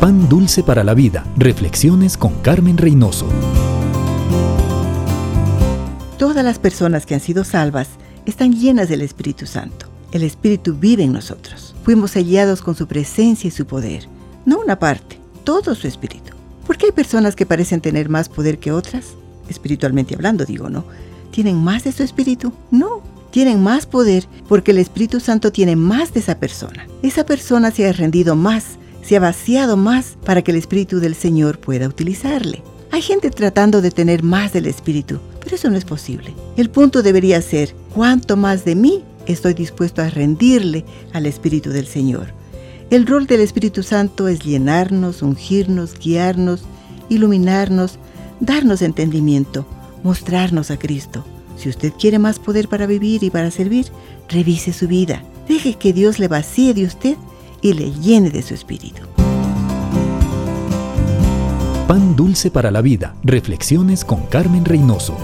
Pan Dulce para la Vida. Reflexiones con Carmen Reynoso. Todas las personas que han sido salvas están llenas del Espíritu Santo. El Espíritu vive en nosotros. Fuimos sellados con su presencia y su poder. No una parte, todo su Espíritu. ¿Por qué hay personas que parecen tener más poder que otras? Espiritualmente hablando, digo, ¿no? ¿Tienen más de su Espíritu? No, tienen más poder porque el Espíritu Santo tiene más de esa persona. Esa persona se ha rendido más, se ha vaciado más para que el Espíritu del Señor pueda utilizarle. Hay gente tratando de tener más del Espíritu, pero eso no es posible. El punto debería ser, ¿cuánto más de mí estoy dispuesto a rendirle al Espíritu del Señor? El rol del Espíritu Santo es llenarnos, ungirnos, guiarnos, iluminarnos, darnos entendimiento, mostrarnos a Cristo. Si usted quiere más poder para vivir y para servir, revise su vida. Deje que Dios le vacíe de usted y le llene de su espíritu. Pan dulce para la vida. Reflexiones con Carmen Reynoso.